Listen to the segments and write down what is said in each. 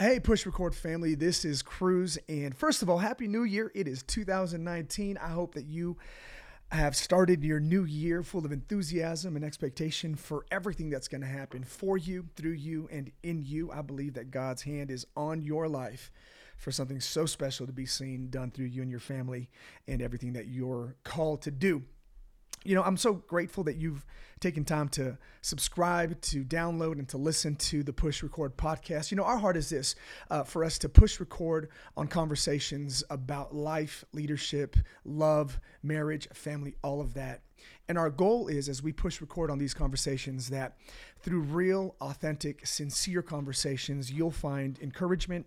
Hey, Push Record family, this is Cruz. And first of all, Happy New Year. It is 2019. I hope that you have started your new year full of enthusiasm and expectation for everything that's going to happen for you, through you, and in you. I believe that God's hand is on your life for something so special to be seen done through you and your family and everything that you're called to do you know, I'm so grateful that you've taken time to subscribe, to download, and to listen to the Push Record podcast. You know, our heart is this uh, for us to push record on conversations about life, leadership, love, marriage, family, all of that. And our goal is, as we push record on these conversations, that through real, authentic, sincere conversations, you'll find encouragement,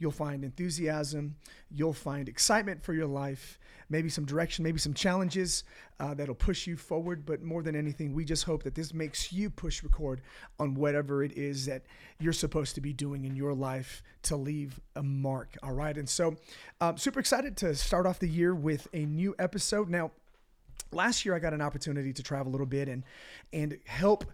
you'll find enthusiasm, you'll find excitement for your life, maybe some direction, maybe some challenges uh, that'll push you forward. But more than anything, we just hope that this makes you push record on whatever it is that you're supposed to be doing in your life to leave a mark. All right. And so, um, super excited to start off the year with a new episode. Now, last year I got an opportunity to travel a little bit and and help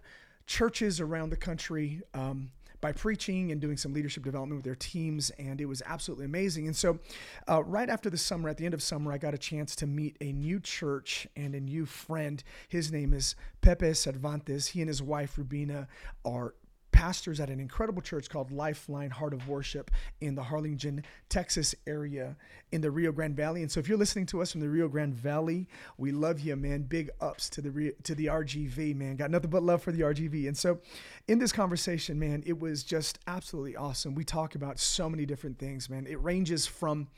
churches around the country um, by preaching and doing some leadership development with their teams, and it was absolutely amazing. And so, uh, right after the summer, at the end of summer, I got a chance to meet a new church and a new friend. His name is Pepe Cervantes. He and his wife Rubina are pastors at an incredible church called Lifeline Heart of Worship in the Harlingen, Texas area in the Rio Grande Valley. And so if you're listening to us from the Rio Grande Valley, we love you, man. Big ups to the to the RGV, man. Got nothing but love for the RGV. And so in this conversation, man, it was just absolutely awesome. We talk about so many different things, man. It ranges from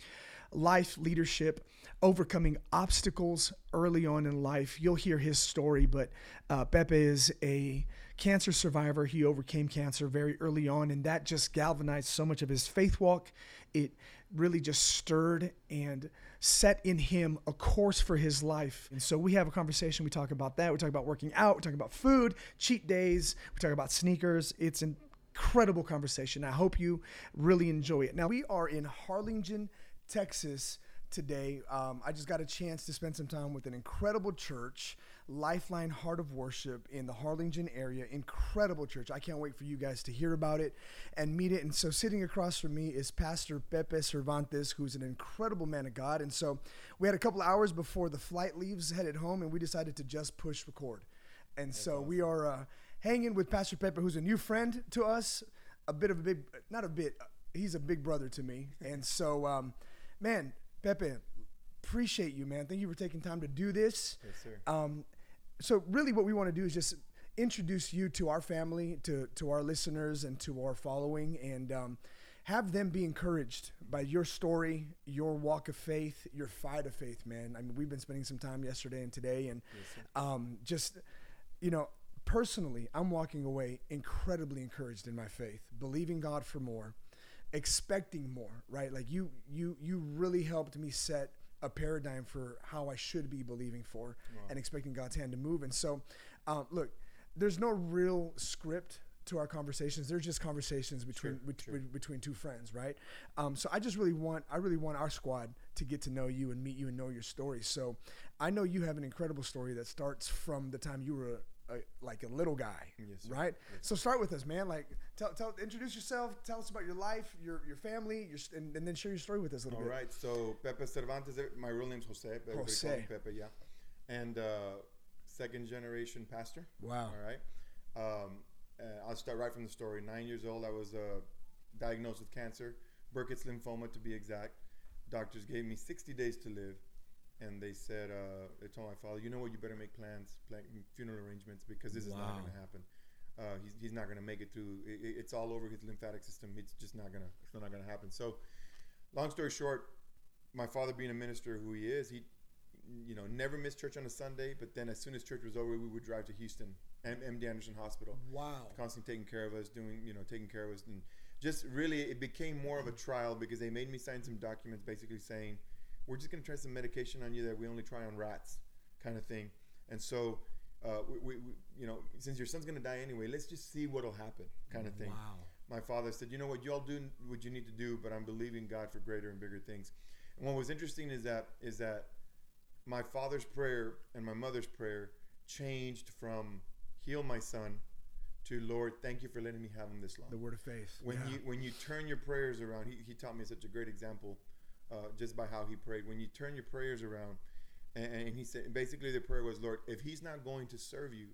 life leadership, overcoming obstacles early on in life. You'll hear his story, but uh, Pepe is a cancer survivor. He overcame cancer very early on, and that just galvanized so much of his faith walk. It really just stirred and set in him a course for his life. And so we have a conversation. We talk about that. We talk about working out. We talk about food, cheat days. We talk about sneakers. It's an incredible conversation. I hope you really enjoy it. Now, we are in Harlingen, Texas today. Um, I just got a chance to spend some time with an incredible church, Lifeline Heart of Worship in the Harlingen area. Incredible church. I can't wait for you guys to hear about it and meet it. And so, sitting across from me is Pastor Pepe Cervantes, who's an incredible man of God. And so, we had a couple hours before the flight leaves, headed home, and we decided to just push record. And That's so, awesome. we are uh, hanging with Pastor Pepe, who's a new friend to us, a bit of a big, not a bit, he's a big brother to me. And so, um, man, Pepe, appreciate you, man. Thank you for taking time to do this. Yes, sir. Um, so really, what we want to do is just introduce you to our family, to to our listeners, and to our following, and um, have them be encouraged by your story, your walk of faith, your fight of faith, man. I mean, we've been spending some time yesterday and today, and yes, um, just you know, personally, I'm walking away incredibly encouraged in my faith, believing God for more expecting more, right? Like you you you really helped me set a paradigm for how I should be believing for wow. and expecting God's hand to move. And so, um, look, there's no real script to our conversations. They're just conversations between sure, bet- sure. between two friends, right? Um, so I just really want I really want our squad to get to know you and meet you and know your story. So I know you have an incredible story that starts from the time you were a, like a little guy, yes, right? Yes. So start with us, man. Like, tell, tell, introduce yourself. Tell us about your life, your your family, your, and, and then share your story with us a little All bit. All right. So Pepe Cervantes. My real name's Jose. But Jose. Pepe, yeah. And uh, second generation pastor. Wow. All right. Um, uh, I'll start right from the story. Nine years old, I was uh, diagnosed with cancer, Burkitt's lymphoma to be exact. Doctors gave me 60 days to live and they said uh, they told my father, you know what, you better make plans, plan funeral arrangements because this wow. is not going to happen. Uh, he's, he's not going to make it through. It, it's all over his lymphatic system. It's just not gonna it's not gonna happen. So, long story short, my father being a minister who he is, he you know never missed church on a Sunday. But then as soon as church was over, we would drive to Houston, M- MD Anderson Hospital. Wow, constantly taking care of us, doing you know taking care of us, and just really it became more of a trial because they made me sign some documents basically saying we're just going to try some medication on you that we only try on rats, kind of thing. And so, uh, we, we, you know, since your son's going to die anyway, let's just see what'll happen, kind of thing. Wow. My father said, you know what, you all do what you need to do, but I'm believing God for greater and bigger things. And what was interesting is that is that my father's prayer and my mother's prayer changed from heal my son to Lord, thank you for letting me have him this long. The word of faith. when yeah. you when you turn your prayers around, he, he taught me such a great example, uh, just by how he prayed. When you turn your prayers around, and, and he said basically the prayer was, Lord, if he's not going to serve you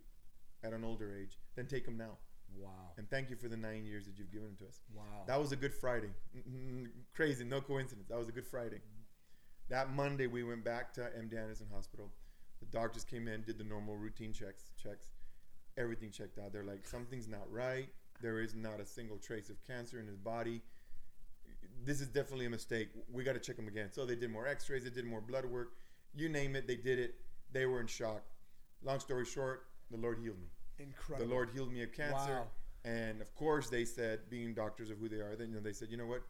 at an older age, then take him now. wow. And thank you for the nine years that you've given him to us. Wow. That was a Good Friday. Mm, Crazy, no coincidence. That was a Good Friday. That Monday, we went back to MD Anderson Hospital. The doctors came in, did the normal routine checks. Checks, everything checked out. They're like, something's not right. There is not a single trace of cancer in his body. This is definitely a mistake. We got to check them again. So they did more X-rays. They did more blood work. You name it, they did it. They were in shock. Long story short, the Lord healed me. Incredible. The Lord healed me of cancer. Wow. And of course, they said, being doctors of who they are, then you know they said, you know what?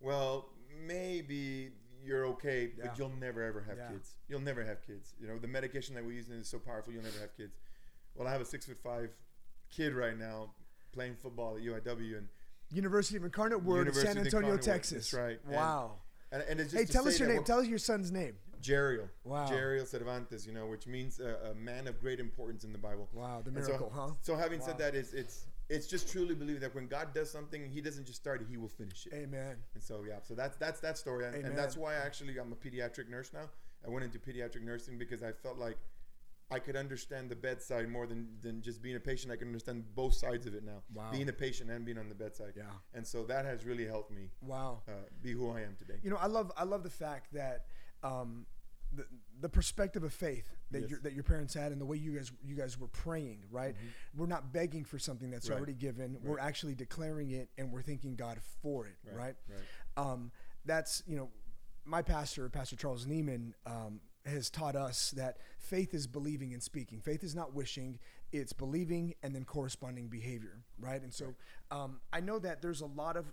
Well, maybe you're okay, but you'll never ever have Yeah. kids. You'll never have kids. You know the medication that we're using is so powerful. You'll never have kids. Well, I have a six foot five kid right now playing football at UIW, and University of Incarnate Word, University San Antonio, Incarnate Word, Texas. that's right. Wow. and, and it's just hey, tell us your name. Tell us your son's name. Jeriel. Wow. Jeriel Cervantes, you know, which means a, a man of great importance in the Bible. Wow, the And so- miracle, huh? So having Wow. said that, is it's it's just truly believe that when God does something, He doesn't just start it; He will finish it. Amen. And so yeah, so that's that's that story, and, Amen. and that's why actually I'm a pediatric nurse now. I went into pediatric nursing because I felt like I could understand the bedside more than than just being a patient. I can understand both sides of it now, Wow. being a patient and being on the bedside. Yeah. And so that has really helped me Wow. uh, be who I am today. You know, I love I love the fact that um, the the perspective of faith that Yes. your that your parents had and the way you guys you guys were praying, right? We're not begging for something that's Mm-hmm. Right. already given. We're actually declaring it and we're thanking God for it, right? Right. Um, that's you know, my pastor, Pastor Charles Nieman, um, has taught us that faith is believing and speaking. Faith is not wishing; it's believing and then corresponding behavior, right? And so, um, I know that there's a lot of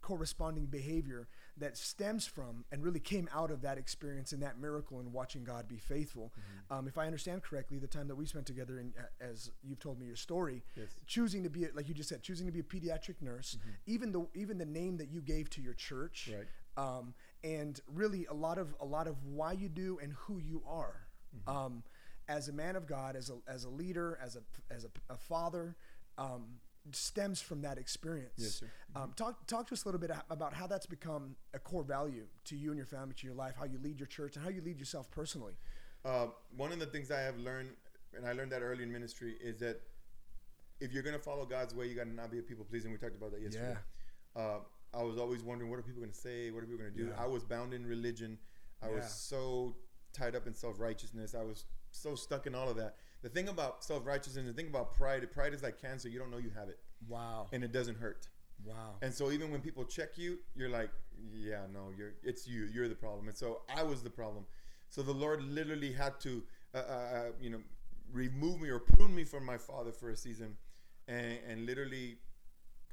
corresponding behavior that stems from and really came out of that experience and that miracle and watching God be faithful. Mm-hmm. Um, if I understand correctly, the time that we spent together, and as you've told me your story, Yes. choosing to be, a, like you just said, choosing to be a pediatric nurse, even the even the name that you gave to your church, Mm-hmm. Right. Um, and really a lot of a lot of why you do and who you are. Mm-hmm. Um, as a man of God, as a, as a leader, as a as a, a father, um, stems from that experience. Yes, sir. Um, talk talk to us a little bit about how that's become a core value to you and your family, to your life, how you lead your church, and how you lead yourself personally. Uh, one of the things I have learned, and I learned that early in ministry, is that if you're going to follow God's way, you got to not be a people pleaser. We talked about that yesterday. Uh, I was always wondering, what are people going to say? What are people going to do? Yeah. I was bound in religion. I Yeah. was so tied up in self righteousness. I was so stuck in all of that. The thing about self righteousness, the thing about pride, pride is like cancer. You don't know you have it, Wow. and it doesn't hurt. Wow. And so even when people check you, you're like, yeah, no, you're it's you. You're the problem. And so I was the problem. So the Lord literally had to, uh, uh, uh, you know, remove me or prune me from my father for a season, and, and literally,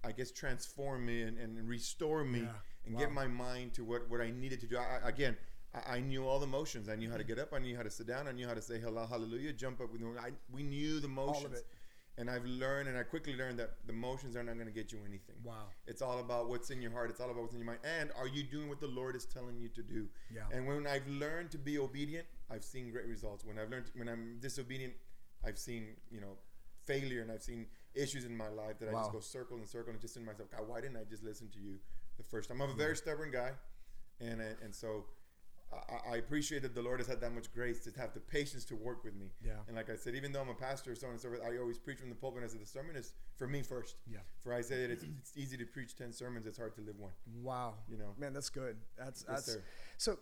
I guess, transform me and, and restore me Yeah. and Wow. get my mind to what what I needed to do. I, I- again. I I knew all the motions. I knew how to get up. I knew how to sit down. I knew how to say hello, hallelujah, jump up. With I, we knew the motions. And I've learned, and I quickly learned that the motions are not going to get you anything. Wow. It's all about what's in your heart. It's all about what's in your mind. And are you doing what the Lord is telling you to do? Yeah. And when I've learned to be obedient, I've seen great results. When I've learned, when I'm disobedient, I've seen you know failure, and I've seen issues in my life that I just go circle and circle and just in myself. God, why didn't I just listen to you the first time? I'm a very stubborn guy, and uh, and so. I, I appreciate that the Lord has had that much grace to have the patience to work with me. Yeah. And like I said, even though I'm a pastor, so on and so forth, I always preach from the pulpit. Said the sermon is for me first. Yeah. For I say that it's, it's easy to preach ten sermons. It's hard to live one. Wow. You know. Man, that's good. That's Yes, that's sir. so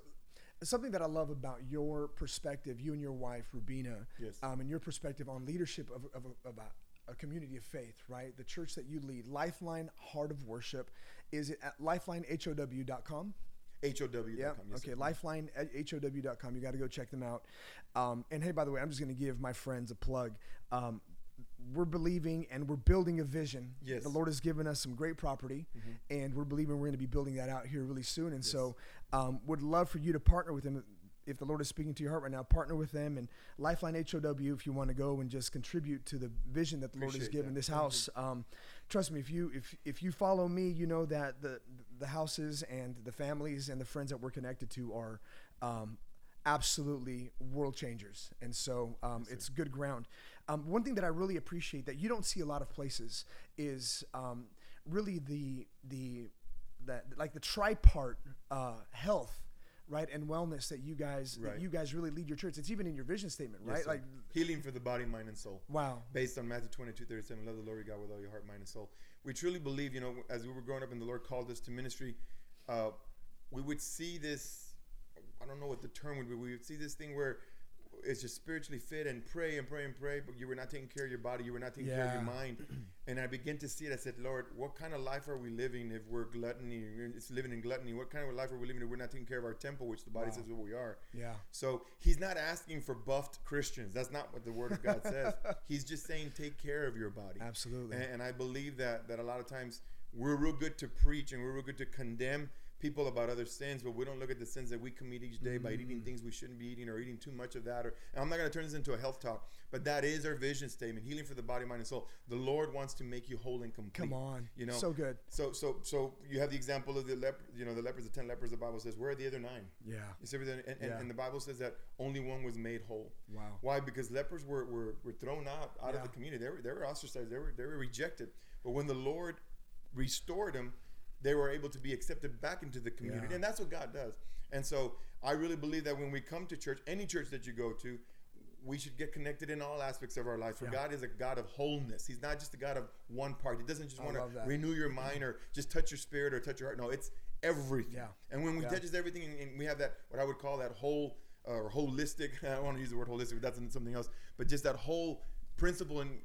something that I love about your perspective, you and your wife Rubina, Yes. um, and your perspective on leadership of, of, of a, a community of faith, right? The church that you lead, Lifeline Heart of Worship, is it at lifelinehow.com? H-O-W. Yeah. Yes, okay. Lifeline at how.com. You got to go check them out. Um, and hey, by the way, I'm just going to give my friends a plug. Um, we're believing and we're building a vision. Yes. The Lord has given us some great property, and we're believing we're going to be building that out here really soon. And so, um, would love for you to partner with them. If the Lord is speaking to your heart right now, partner with them and Lifeline HOW if you want to go and just contribute to the vision that the Lord has given that. this house. Um, trust me, if you if if you follow me, you know that the the houses and the families and the friends that we're connected to are um, absolutely world changers. And so um, it's good ground. Um, one thing that I really appreciate that you don't see a lot of places is um, really the the that like the tripart uh, health right and wellness that you guys Right. that you guys really lead your church it's even in your vision statement right sir. like healing for the body, mind, and soul. wow Based on Matthew 22, 37, love the Lord your God with all your heart, mind, and soul. We truly believe, you know, as we were growing up and the Lord called us to ministry, uh, we would see this, I don't know what the term would be, we would see this thing where it's just spiritually fit and pray and pray and pray, but you were not taking care of your body, you were not taking care of your mind. And I begin to see it. I said, Lord, what kind of life are we living if we're gluttony? It's living in gluttony. What kind of life are we living if we're not taking care of our temple, which the body Wow. says what we are? yeah So he's not asking for buffed Christians. That's not what the Word of God says. He's just saying take care of your body. absolutely And, and I believe that that a lot of times we're real good to preach and we're real good to condemn people about other sins, but we don't look at the sins that we commit each day by Mm. eating things we shouldn't be eating or eating too much of that. Or and I'm not going to turn this into a health talk, but that is our vision statement: healing for the body, mind, and soul. The Lord wants to make you whole and complete. come on you know. so good so so so you have the example of the leper. You know, the lepers, the ten lepers. The Bible says, where are the other nine? yeah You see everything, and, and, Yeah. and the Bible says that only one was made whole. wow Why? Because lepers were, were, were thrown out out Yeah. of the community. They were, they were ostracized. They were they were rejected. But when the Lord restored them, they were able to be accepted back into the community, Yeah. and that's what God does. And so I really believe that when we come to church, any church that you go to, we should get connected in all aspects of our lives. For Yeah. God is a God of wholeness. He's not just a God of one part. He doesn't just want to renew your mind or just touch your spirit or touch your heart. No, it's everything. Yeah. And when we Yeah. touches everything, and, and we have that what I would call that whole uh, or holistic. I don't want to use the word holistic, but that's something else. But just that whole principle and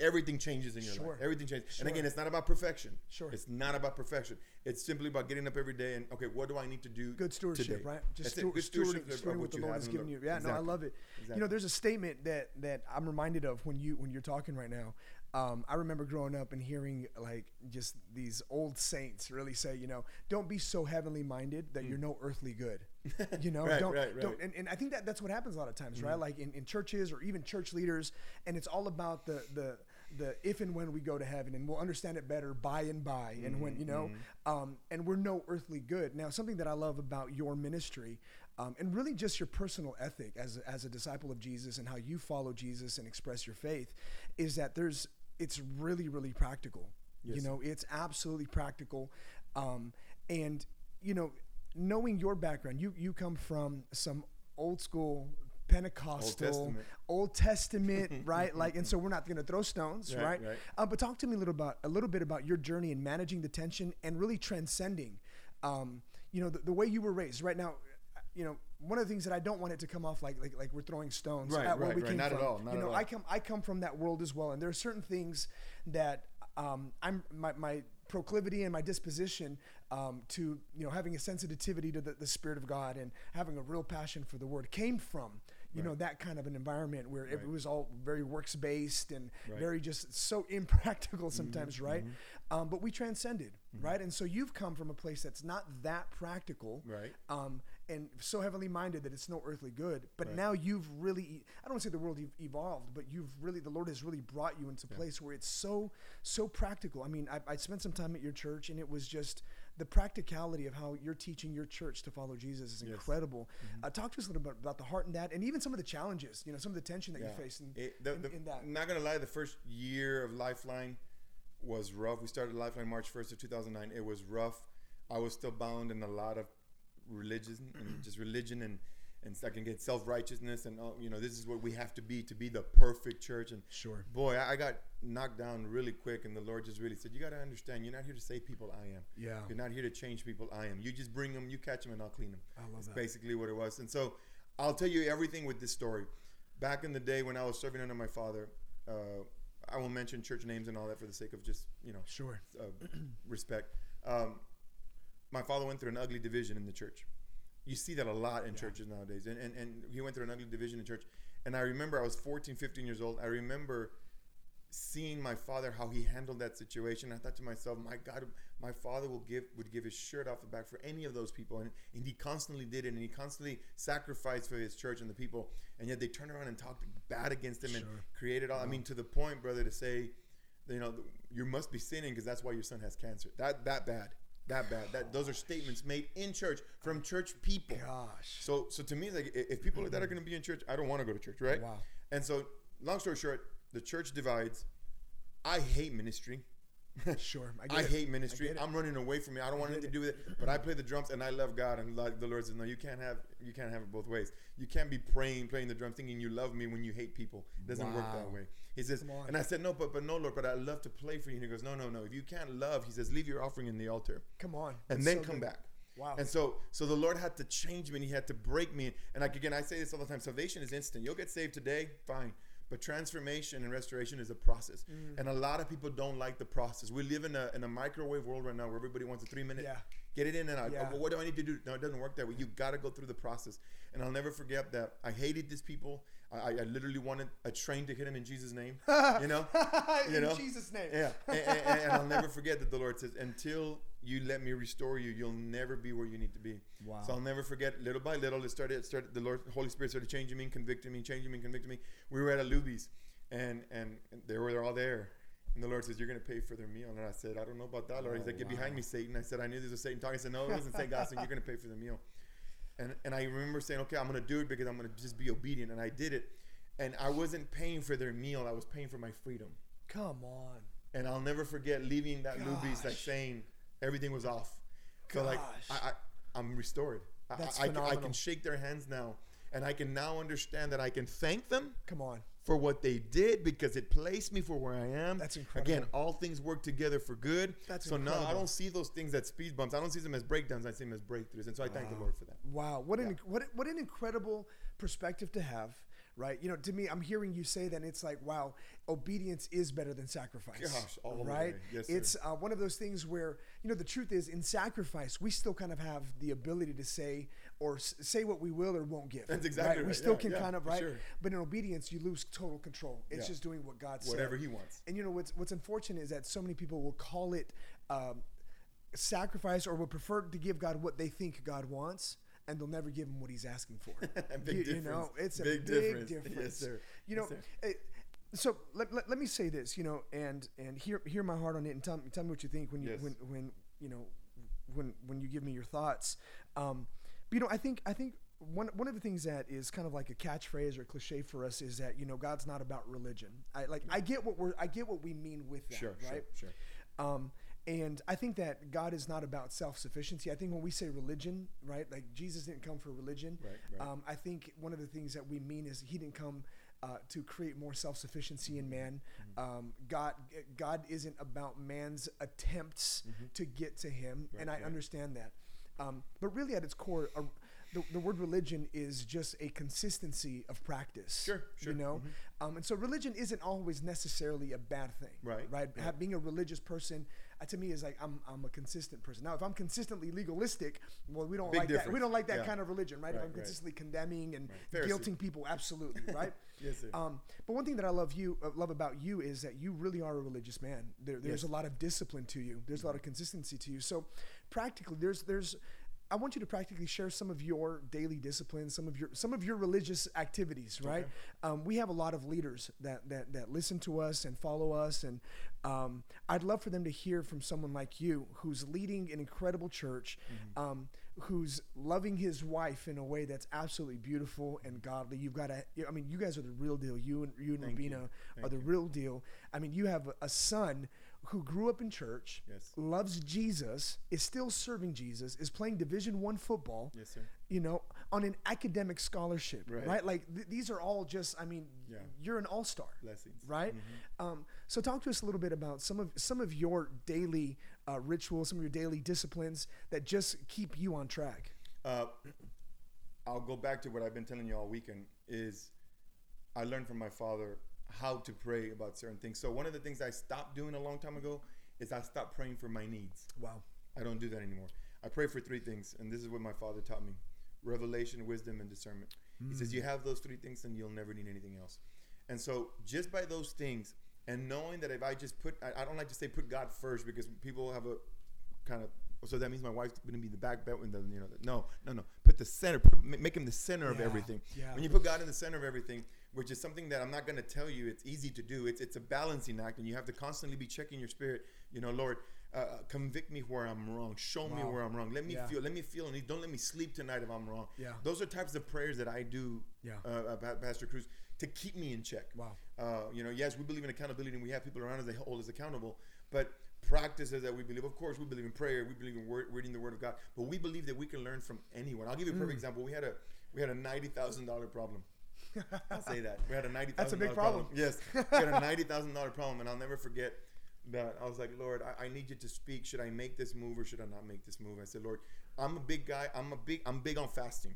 everything changes in your Sure. life. Everything changes. Sure. And again, it's not about perfection. Sure. It's not about perfection. It's simply about getting up every day and okay, what do I need to do? good stewardship, today? right? Just That's steward, Good stewardship of- of what the you Lord has given you. Yeah, no, I love it. You Exactly. know, there's a statement that that I'm reminded of when you when you're talking right now. Um, I remember growing up and hearing like just these old saints really say, you know, don't be so heavenly minded that you're no earthly good. You know, Mm. Right, don't, right, right. don't and, and I think that that's what happens a lot of times, right? Like in, in churches or even church leaders, and it's all about the the the if and when we go to heaven, and we'll understand it better by and by, and when you know, um, and we're no earthly good. Now, something that I love about your ministry, um, and really just your personal ethic as a, as a disciple of Jesus and how you follow Jesus and express your faith, is that there's it's really really practical. You Yes, sir. know, it's absolutely practical, um, and you know, knowing your background, you you come from some old school Pentecostal, Testament. Old Testament, right? Like, and so we're not going to throw stones, Right, right? right. Uh, but talk to me a little about a little bit about your journey in managing the tension and really transcending, um, you know, the, the way you were raised. Right now, you know, one of the things that I don't want it to come off like like, like we're throwing stones Right, at where right, we right. came Not at from. all, not you at know, all. I come I come from that world as well, and there are certain things that um, I'm my, my proclivity and my disposition um, to you know having a sensitivity to the, the spirit of God and having a real passion for the word came from you know that kind of an environment where it was all very works based and Right. Mm-hmm, very just so impractical sometimes right um, but we transcended right and so you've come from a place that's not that practical Right. um, and so heavenly minded that it's no earthly good. But Right. now you've really, I don't want to say the world ev- evolved, but you've really, the Lord has really brought you into a place where it's so, so practical. I mean, I, I spent some time at your church and it was just the practicality of how you're teaching your church to follow Jesus is Yes. incredible. Uh, talk to us a little bit about the heart in that and even some of the challenges, you know, some of the tension that you faced in, It- the- in, the- in that. I'm not gonna lie, the first year of Lifeline was rough. We started Lifeline March 1st of 2009. It was rough. I was still bound in a lot of religion and just religion and and can get self righteousness and oh, you know this is what we have to be to be the perfect church. And Sure. boy, I I got knocked down really quick, and the Lord just really said, "You got to understand, you're not here to save people. I am. Yeah. You're not here to change people. I am. You just bring them, you catch them, and I'll clean them." I love That's that. basically what it was. And so, I'll tell you everything with this story. Back in the day when I was serving under my father, uh, I won't mention church names and all that for the sake of just you know Sure. uh, respect. Um, my father went through an ugly division in the church. You see that a lot in churches nowadays. And, and, and he went through an ugly division in church. And I remember I was 14, 15 years old. I remember seeing my father how he handled that situation. I thought to myself, my God, my father will give would give his shirt off the back for any of those people, and, and he constantly did it, and he constantly sacrificed for his church and the people, and yet they turned around and talked bad against him and created all. I mean, to the point, brother, to say, you know, you must be sinning because that's why your son has cancer. That that bad. That bad. That those are statements made in church from church people. Gosh. So so to me, it's like if people like that are going to be in church, I don't want to go to church, right? Wow. And so, long story short, the church divides. I hate ministry. Sure. I, I hate ministry. get. I'm running away from it. I don't want anything to do with it. But I play the drums and I love God. And the Lord says, no, you can't have you can't have it both ways. You can't be praying, playing the drums, thinking you love me when you hate people. It doesn't work that way. He says, and I said, no, but but no, Lord, but I love to play for you. And he goes, no, no, no. If you can't love, he says, leave your offering in the altar Come on. and then so come good. back. Wow. And so, so the Lord had to change me, and He had to break me. And like again, I say this all the time: salvation is instant. You'll get saved today, fine. But transformation and restoration is a process, Mm. and a lot of people don't like the process. We live in a in a microwave world right now, where everybody wants a three minute, Yeah. get it in and out. Yeah. Oh, well, what do I need to do? No, it doesn't work that way. You got to go through the process. And I'll never forget that I hated these people. I, I literally wanted a train to hit them in Jesus' name. you know, in you know? Jesus' name. yeah, and, and- and I'll never forget that the Lord says, "Until you let me restore you, you'll never be where you need to be." Wow. So I'll never forget. Little by little, it started. It started. The Lord, Holy Spirit, started changing me, and convicting me, changing me, and convicting me. We were at a Luby's, and and they were all there. And the Lord says, "You're going to pay for their meal." And I said, "I don't know about that, Lord." He's Oh, like, "Get wow. behind me, Satan." I said, "I knew this was Satan talking." I said, "No, it wasn't Satan." God said, "You're going to pay for the meal." And and I remember saying, "Okay, I'm going to do it because I'm going to just be obedient." And I did it. And I wasn't paying for their meal; I was paying for my freedom. Come on. And I'll never forget leaving that Luby's like Gosh. saying everything was off. So like. I, I I'm restored. I- That's I, I, can, I can shake their hands now, and I can now understand that I can thank them Come on. for what they did because it placed me for where I am. That's incredible. Again, all things work together for good. That's so now I don't see those things as speed bumps. I don't see them as breakdowns. I see them as breakthroughs. And so I thank the Lord for that. Wow, what an what what an incredible perspective to have, right? You know, to me, I'm hearing you say that and it's like, wow, obedience is better than sacrifice. Gosh, all right? Yes, it's uh, one of those things where you know the truth is in sacrifice we still kind of have the ability to say or s- say what we will or won't give. That's exactly We right. We still Yeah, can yeah, kind of right, sure. but in obedience you lose total control. It's Yeah. just doing what God says, Whatever He wants. And you know what's what's unfortunate is that so many people will call it um, sacrifice or would prefer to give God what they think God wants, and they'll never give Him what He's asking for. Big you, you know, it's a Big difference. difference. Yes, sir. You know, Yes, it- so let, let, let me say this, you know, and and hear hear my heart on it, and tell me tell me what you think when you Yes. when when you know when when you give me your thoughts. Um, but, you know, I think I think one one of the things that is kind of like a catchphrase or a cliche for us is that you know God's not about religion. I like I get what we're I get what we mean with that, Sure, right? sure, sure. Um, and I think that God is not about self sufficiency. I think when we say religion, right, like Jesus didn't come for religion. Right, right. Um, I think one of the things that we mean is He didn't come uh, to create more self sufficiency in man. Mm-hmm. Um, God, God isn't about man's attempts to get to Him, and I Mm-hmm. right. understand that. Um, but really, at its core, a, the, the word religion is just a consistency of practice. Sure, sure. Mm-hmm. You know, um, and so religion isn't always necessarily a bad thing. Right, Right. right. Being a religious person, uh, to me, is like I'm, I'm a consistent person. Now, if I'm consistently legalistic, well, we don't Big like that. We don't like that Yeah. kind of religion, right? if I'm right. consistently condemning and Pharisee. guilting people, absolutely, right? Yes, sir. Um, but one thing that I love you uh, love about you is that you really are a religious man. There, there's Yes. Mm-hmm. a lot of discipline to you. There's a lot of consistency to you. So, practically, there's there's. I want you to practically share some of your daily disciplines, some of your some of your religious activities. Right? Um, we have a lot of leaders that that that listen to us and follow us, and um, I'd love for them to hear from someone like you who's leading an incredible church. Um, who's loving his wife in a way that's absolutely beautiful and godly. You've got to, I mean, you guys are the real deal. You and you and Thank you. Are the real deal. I mean, you have a son who grew up in church, Yes. loves Jesus, is still serving Jesus, is playing Division One football. Yes, sir. You know, on an academic scholarship, right? Right. Like th- these are all just. I mean, Yeah. you're an all star Blessings. right? Um, so talk to us a little bit about some of some of your daily uh, rituals, some of your daily disciplines that just keep you on track. Uh, I'll go back to what I've been telling you all weekend is I learned from my father how to pray about certain things. So one of the things I stopped doing a long time ago is I stopped praying for my needs. Wow. I don't do that anymore. I pray for three things, and this is what my father taught me: revelation, wisdom, and discernment. He says you have those three things, and you'll never need anything else. And so, just by those things, and knowing that if I just put, I, I don't like to say put God first because people have a kind of. So that means my wife's going to be the back belt and the you know the, no no no put the center put, make him the center of everything. yeah. When you put God in the center of everything, which is something that I'm not going to tell you, it's easy to do. It's it's a balancing act, and you have to constantly be checking your spirit. You know, Lord, uh, convict me where I'm wrong. Show me where I'm wrong. Let me Yeah. feel. Let me feel. And don't let me sleep tonight if I'm wrong. Yeah. Those are types of prayers that I do, Yeah. uh, uh, Pastor Cruz, to keep me in check. Wow. Uh, you know, yes, we believe in accountability, and we have people around us that hold us accountable. But practices that we believe, of course, we believe in prayer. We believe in word, reading the Word of God. But we believe that we can learn from anyone. I'll give you a Mm. perfect example. We had a we had a ninety thousand dollar problem. I'll say that we had a ninety That's a thousand. big problem. Yes, we had a ninety thousand dollar problem, and I'll never forget that. I was like, Lord, I, I need you to speak. Should I make this move or should I not make this move? I said, Lord, I'm a big guy. I'm a big. I'm big on fasting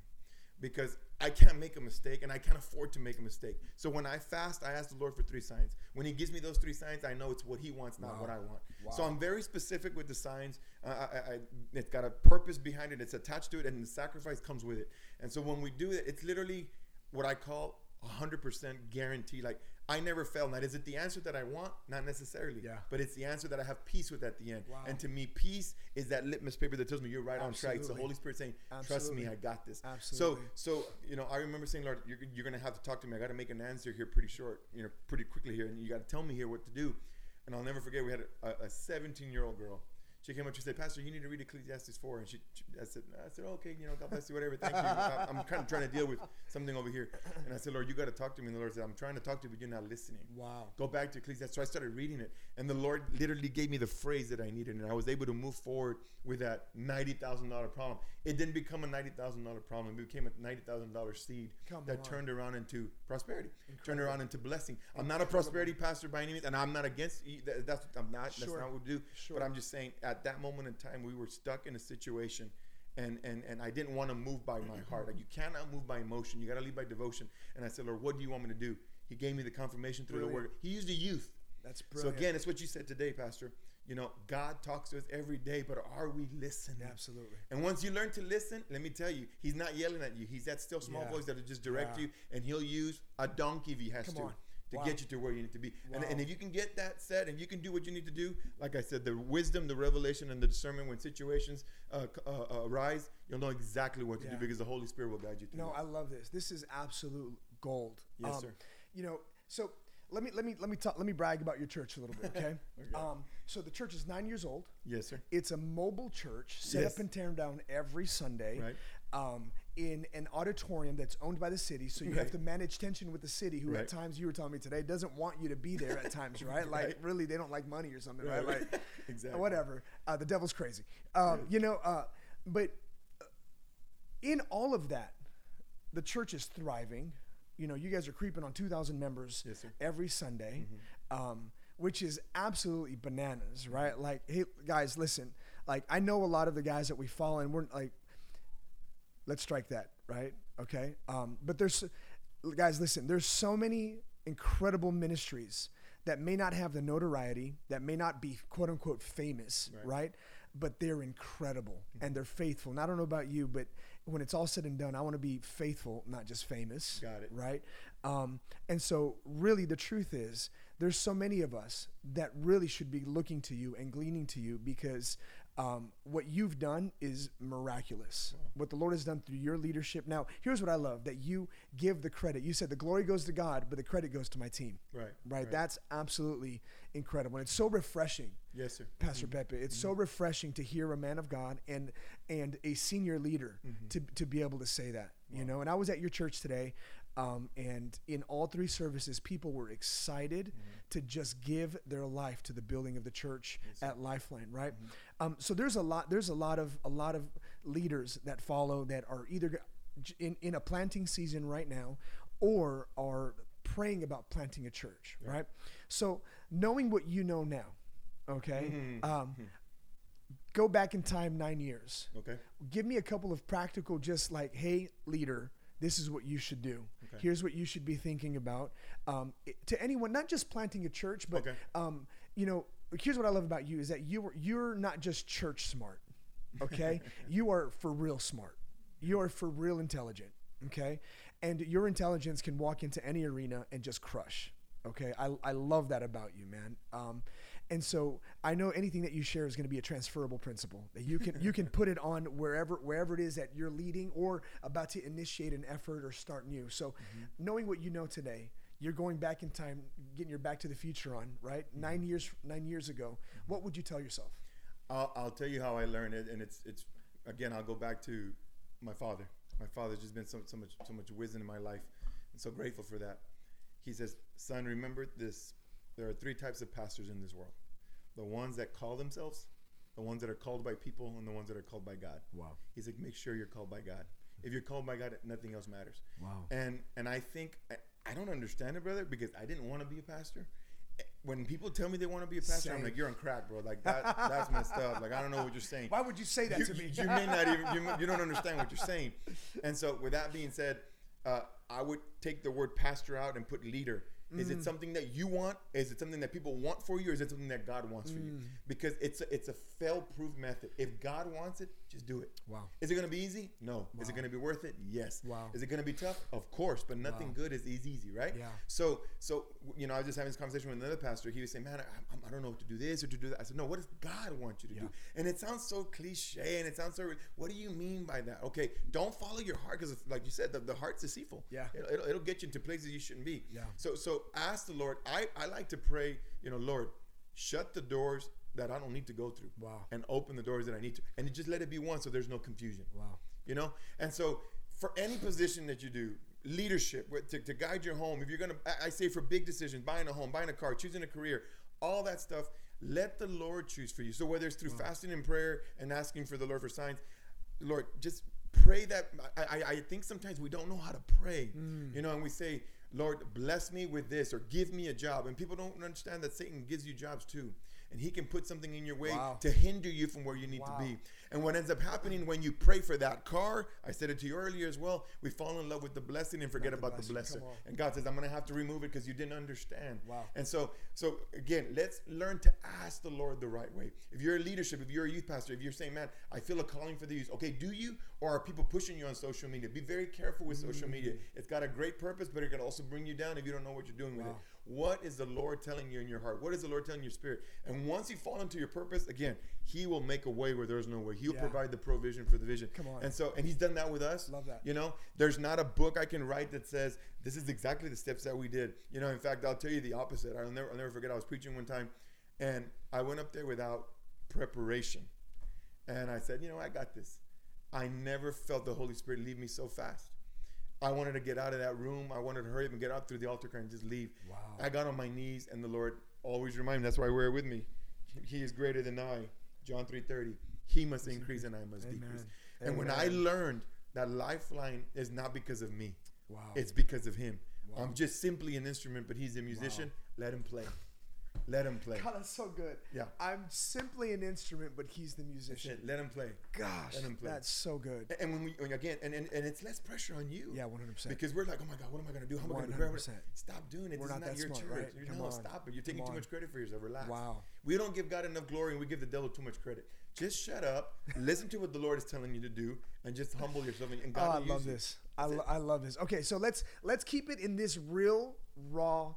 because I can't make a mistake and I can't afford to make a mistake. So when I fast, I ask the Lord for three signs. When He gives me those three signs, I know it's what He wants, not Wow. what I want. Wow. So I'm very specific with the signs. Uh, I, I, it's got a purpose behind it. It's attached to it, and the sacrifice comes with it. And so when we do it, it's literally what I call 100% guarantee. Like I never fail. Now, is it the answer that I want? Not necessarily. Yeah. But it's the answer that I have peace with at the end. Wow. And to me, peace is that litmus paper that tells me you're right on track. It's the Holy Spirit saying, "Trust me, I got this." Absolutely. So, so you know, I remember saying, "Lord, you're, you're going to have to talk to me. I got to make an answer here pretty short, you know, pretty quickly here, and you got to tell me here what to do." And I'll never forget, we had a 17 year old girl. She came up. She said, "Pastor, you need to read Ecclesiastes 4." And she, she I said, "I said, okay, you know, God bless you, whatever. Thank you. I- I'm kind of trying to deal with something over here." And I said, "Lord, you got to talk to me." And the Lord said, "I'm trying to talk to you, but you're not listening." Wow. Go back to Ecclesiastes. So I started reading it, and the Lord literally gave me the phrase that I needed, and I was able to move forward with that ninety thousand dollar problem. It didn't become a ninety thousand dollar problem; it became a ninety thousand dollar seed Come that on. turned around into prosperity, turned around into blessing. I'm not a prosperity pastor by any means, and I'm not against. That's I'm not. That's not what we do. Sure. But I'm just saying, at that moment in time, we were stuck in a situation. And, and, and I didn't want to move by my heart. Like you cannot move by emotion. You got to lead by devotion. And I said, Lord, what do you want me to do? He gave me the confirmation through the word. He used the youth. That's So again, it's what you said today, Pastor. You know, God talks to us every day, but are we listening? Absolutely. And once you learn to listen, let me tell you, He's not yelling at you. He's that still small Yeah. voice that'll just direct Yeah. you, and He'll use a donkey if He has Come to on. To Wow. get you to where you need to be. And, Wow. and if you can get that set, and you can do what you need to do, like I said, the wisdom, the revelation, and the discernment when situations uh, uh, arise, you'll know exactly what to Yeah. do because the Holy Spirit will guide you through. No, it. I love this. This is absolute gold. Um, Yes, sir. You know, so let me let me let me talk, let me brag about your church a little bit, okay? Okay. Um, so the church is nine years old. yes, sir. It's a mobile church set Yes. up and tearing down every Sunday. Right. Um, in an auditorium that's owned by the city, so you have to manage tension with the city, who Right. at times you were telling me today doesn't want you to be there at times, right? Like Right. really, they don't like money or something, right? Right. Like Exactly. whatever. Uh, the devil's crazy, um, you know. Uh, but uh, in all of that, the church is thriving. You know, you guys are creeping on 2,000 members Yes. Mm-hmm. every Sunday, um, which is absolutely bananas, right? Like, hey, guys, listen. Like, I know a lot of the guys that we follow, and we're like, let's strike that, right? Okay. Um, but there's, guys, listen. There's so many incredible ministries that may not have the notoriety, that may not be quote unquote famous, Right. right? But they're incredible and they're faithful. And I don't know about you, but when it's all said and done, I want to be faithful, not just famous. Got it. Right. Um, and so, really, the truth is, there's so many of us that really should be looking to you and gleaning to you because um, what you've done is miraculous. Hmm. What the Lord has done through your leadership. Now, here's what I love that you give the credit. You said the glory goes to God, but the credit goes to my team. Right. Right. That's absolutely incredible. And it's so refreshing. yes, sir. Pastor mm-hmm. Pepe. It's so mm-hmm. refreshing to hear a man of God and and a senior leader mm-hmm. to, to be able to say that. You know, and I was at your church today, um, and in all three services, people were excited to just give their life to the building of the church at Lifeline. Right. Um, so there's a lot. There's a lot of a lot of leaders that follow that are either in in a planting season right now, or are praying about planting a church. Right. So knowing what you know now, okay. Um, go back in time nine years. Okay. Give me a couple of practical, just like, hey, leader, this is what you should do. Okay. Here's what you should be thinking about. Um, to anyone, not just planting a church, but Okay. um, you know, here's what I love about you is that you are you're not just church smart. Okay, you are for real smart. You are for real intelligent. Okay, and your intelligence can walk into any arena and just crush. Okay, I, I love that about you, man. Um, and so I know anything that you share is going to be a transferable principle that you can you can put it on wherever wherever it is that you're leading or about to initiate an effort or start new. So mm-hmm. knowing what you know today, you're going back in time, getting your Back to the Future on, right? Mm-hmm. Nine years nine years ago. Mm-hmm. What would you tell yourself? I'll, I'll tell you how I learned it, and it's it's again I'll go back to my father. My father's just been so so much so much wisdom in my life, and so grateful for that. He says, "Son, remember this. There are three types of pastors in this world: the ones that call themselves, the ones that are called by people, and the ones that are called by God." Wow. He's like, make sure you're called by God. If you're called by God, nothing else matters. Wow. And and I think I, I don't understand it, brother, because I didn't want to be a pastor. When people tell me they want to be a pastor, I'm like, you're on crack, bro. Like that, that's messed up. Like I don't know what you're saying. Why would you say that you, to me? you may not even you, you don't understand what you're saying. And so, with that being said, uh, I would take the word pastor out and put leader. Is Mm. it something that you want? Is it something that people want for you, or is it something that God wants for you? Mm. Because it's a, it's a fail-proof method. If God wants it, just do it. Wow. Is it going to be easy? No. Wow. Is it going to be worth it? Yes. Wow. Is it going to be tough? Of course. But nothing Wow. good is easy, easy, right? Yeah. So, so you know, I was just having this conversation with another pastor. He was saying, "Man, I, I- I don't know what to do this or to do that." I said, "No. What does God want you to do?" Yeah. And it sounds so cliche, and it sounds so. What do you mean by that? Okay, don't follow your heart because, like you said, the, the heart's deceitful. Yeah. It'll, it'll, it'll get you into places you shouldn't be. Yeah. So, so ask the Lord. I, I like to pray. You know, Lord, shut the doors that I don't need to go through. Wow. And open the doors that I need to, and just let it be one, so there's no confusion Wow. you know and so for any position that you do leadership to, to guide your home if you're gonna I- i say for big decisions buying a home buying a car choosing a career all that stuff let the lord choose for you so whether it's through fasting and prayer and asking for the lord for signs lord just pray that i, I, I think sometimes we don't know how to pray Mm. you know and we say lord bless me with this or give me a job. And people don't understand that satan gives you jobs too and he can put something in your way Wow. to hinder you from where you need Wow. to be and what ends up happening when you pray for that car, I said it to you earlier as well, we fall in love with the blessing and forget the about the blessing, blesser. And God says, I'm going to have to remove it because you didn't understand. Wow. And so, so again, let's learn to ask the Lord the right way. If you're a leadership, if you're a youth pastor, if you're saying, man, I feel a calling for the youth, okay, do you? Or are people pushing you on social media? Be very careful with social Mm. media. It's got a great purpose, but it can also bring you down if you don't know what you're doing with it. What is the Lord telling you in your heart? What is the Lord telling your spirit? And once you fall into your purpose, again, He will make a way where there's no way. He'll Yeah. provide the provision for the vision. Come on. And so, and He's done that with us. Love that. You know, there's not a book I can write that says this is exactly the steps that we did. You know, in fact, I'll tell you the opposite. I'll never, I'll never forget. I was preaching one time, and I went up there without preparation, and I said, you know, I got this. I never felt the Holy Spirit leave me so fast. I wanted to get out of that room. I wanted to hurry up and get out through the altar and just leave. Wow. I got on my knees, and the Lord always remind me. That's why I wear it with me. He is greater than I. John three thirty. He must increase, and I must Amen. decrease. And when I learned that lifeline is not because of me, Wow. it's because of Him. Wow. I'm just simply an instrument, but He's a musician. Let Him play. Let Him play. God, that's so good. Yeah. I'm simply an instrument, but he's the musician. Let Him play. Gosh, Let him play. that's so good. And when we when again, and, and, and it's less pressure on you. Yeah, 100%. Because we're like, oh my God, what am I going to do? How am I do? it? Stop doing it. We're this not is not that your smart, church. right? Come know, on. stop it. You're taking too much credit for yourself. Relax. Wow. We don't give God enough glory and we give the devil too much credit. Just shut up, listen to what the Lord is telling you to do, and just humble yourself. And, and Oh, God I love this. I, lo- I love this. Okay, so let's let's keep it in this real raw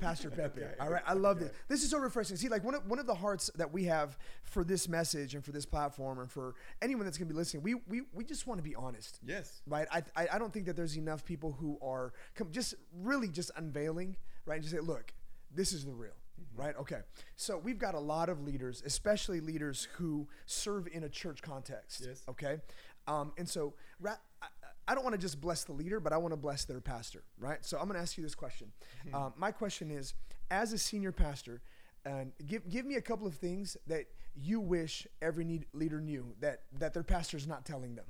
Pastor Pepe. Okay, All right, I love okay. this. This is so refreshing. See, like one of one of the hearts that we have for this message and for this platform and for anyone that's going to be listening, we we we just want to be honest. Yes. Right, I, I I don't think that there's enough people who are just really just unveiling, right? And just say, look, this is the real, Mm-hmm. right? Okay, so we've got a lot of leaders, especially leaders who serve in a church context. Yes. Okay, um, and so ra- I, don't want to just bless the leader, but I want to bless their pastor, right? So I'm going to ask you this question. Hmm. Um, my question is, as a senior pastor, and give give me a couple of things that you wish every need, leader knew that that their pastor is not telling them.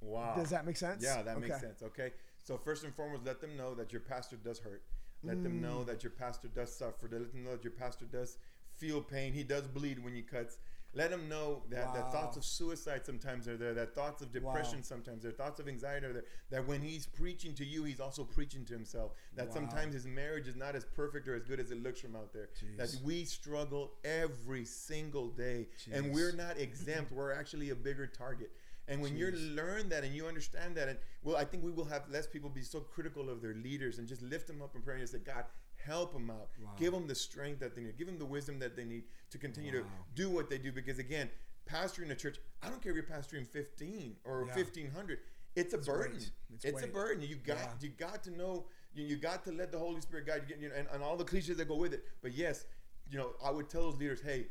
Wow. Does that make sense? Yeah, that makes Okay. sense. Okay. So first and foremost, let them know that your pastor does hurt. Let them Mm. know that your pastor does suffer. Let them know that your pastor does feel pain. He does bleed when he cuts. Let them know that, that thoughts of suicide sometimes are there. That thoughts of depression Wow. sometimes there. Thoughts of anxiety are there. That when he's preaching to you, he's also preaching to himself. That Wow. sometimes his marriage is not as perfect or as good as it looks from out there. That we struggle every single day, and we're not exempt. we're actually a bigger target. And when you learn that and you understand that, and well, I think we will have less people be so critical of their leaders and just lift them up in prayer and say, God, help them out. Wow. Give them the strength that they need. Give them the wisdom that they need to continue to do what they do. Because again, pastoring a church, I don't care if you're pastoring 15 or Yeah. 1500. It's a burden. weight. It's, It's a burden. You got Yeah. you got to know. You, you got to let the Holy Spirit guide you, you know, and, and all the cliches that go with it. But yes, you know, I would tell those leaders, hey,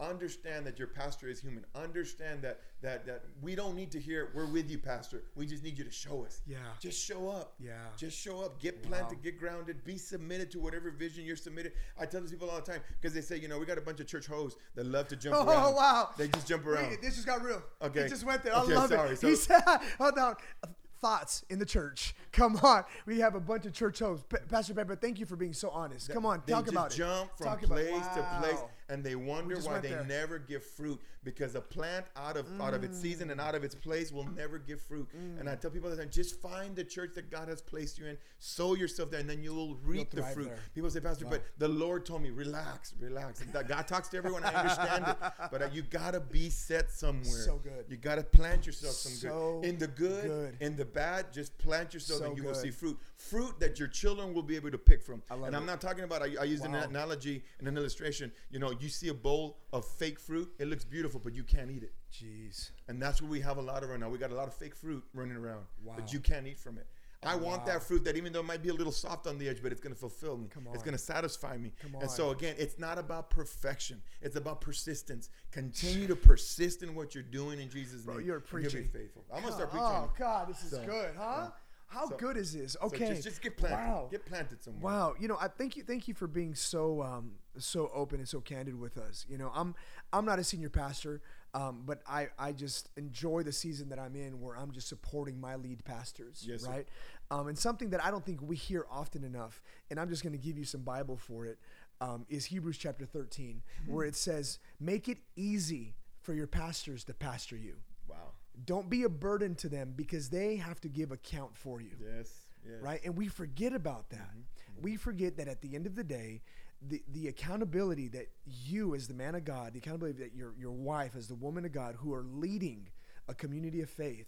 Understand that your pastor is human. Understand that that that we don't need to hear we're with you, pastor. We just need you to show us. Yeah. Just show up. Yeah. Just show up. Get planted. Wow. Get grounded. Be submitted to whatever vision you're submitted. I tell these people all the time because they say, you know, we got a bunch of church hoes that love to jump Oh, around. Oh wow. They just jump around. Wait, this just got real. Okay. It just went there. I Okay, love sorry. it. So- he said, hold on. Thoughts in the church. Come on. We have a bunch of church hosts. Pa- Pastor Pepe, thank you for being so honest. Come on. Talk about jump it. from Talk about- place to place. And they wonder why they there. never give fruit because a plant out of out of its season and out of its place will never give fruit. Mm. And I tell people time, just find the church that God has placed you in, sow yourself there, and then you will reap the fruit. there. People say, Pastor, but the Lord told me, relax, relax. God talks to everyone. I understand it, but uh, you gotta be set somewhere. So good. You gotta plant yourself some So good. In the good, good. in the bad, just plant yourself, So and you will good. see fruit. Fruit that your children will be able to pick from. And I'm not talking about. I, I use an analogy and an illustration. You know, you see a bowl of fake fruit. It looks beautiful, but you can't eat it. Jeez. And that's what we have a lot of right now. We got a lot of fake fruit running around, Wow. but you can't eat from it. I oh, want Wow. that fruit that even though it might be a little soft on the edge, but it's going to fulfill me. Come It's going to satisfy me. And so again, it's not about perfection. It's about persistence. Continue to persist in what you're doing in Jesus' Bro, name. you're and you'll be faithful. I'm gonna start preaching. Oh, God, this is So, good, huh? How So- good is this? So Okay. just, just get planted. Wow. Get planted somewhere. Wow, you know, I thank you, thank you for being so um, so open and so candid with us. You know, I'm I'm not a senior pastor, um, but I I just enjoy the season that I'm in, where I'm just supporting my lead pastors, Yes, right? Um, and something that I don't think we hear often enough, and I'm just going to give you some Bible for it, um, is Hebrews chapter 13, where it says, "Make it easy for your pastors to pastor you. Wow. Don't be a burden to them because they have to give account for you." Yes. Yes. right? And we forget about that. We forget that at the end of the day, the, the accountability that you as the man of God, the accountability that your your wife as the woman of God who are leading a community of faith,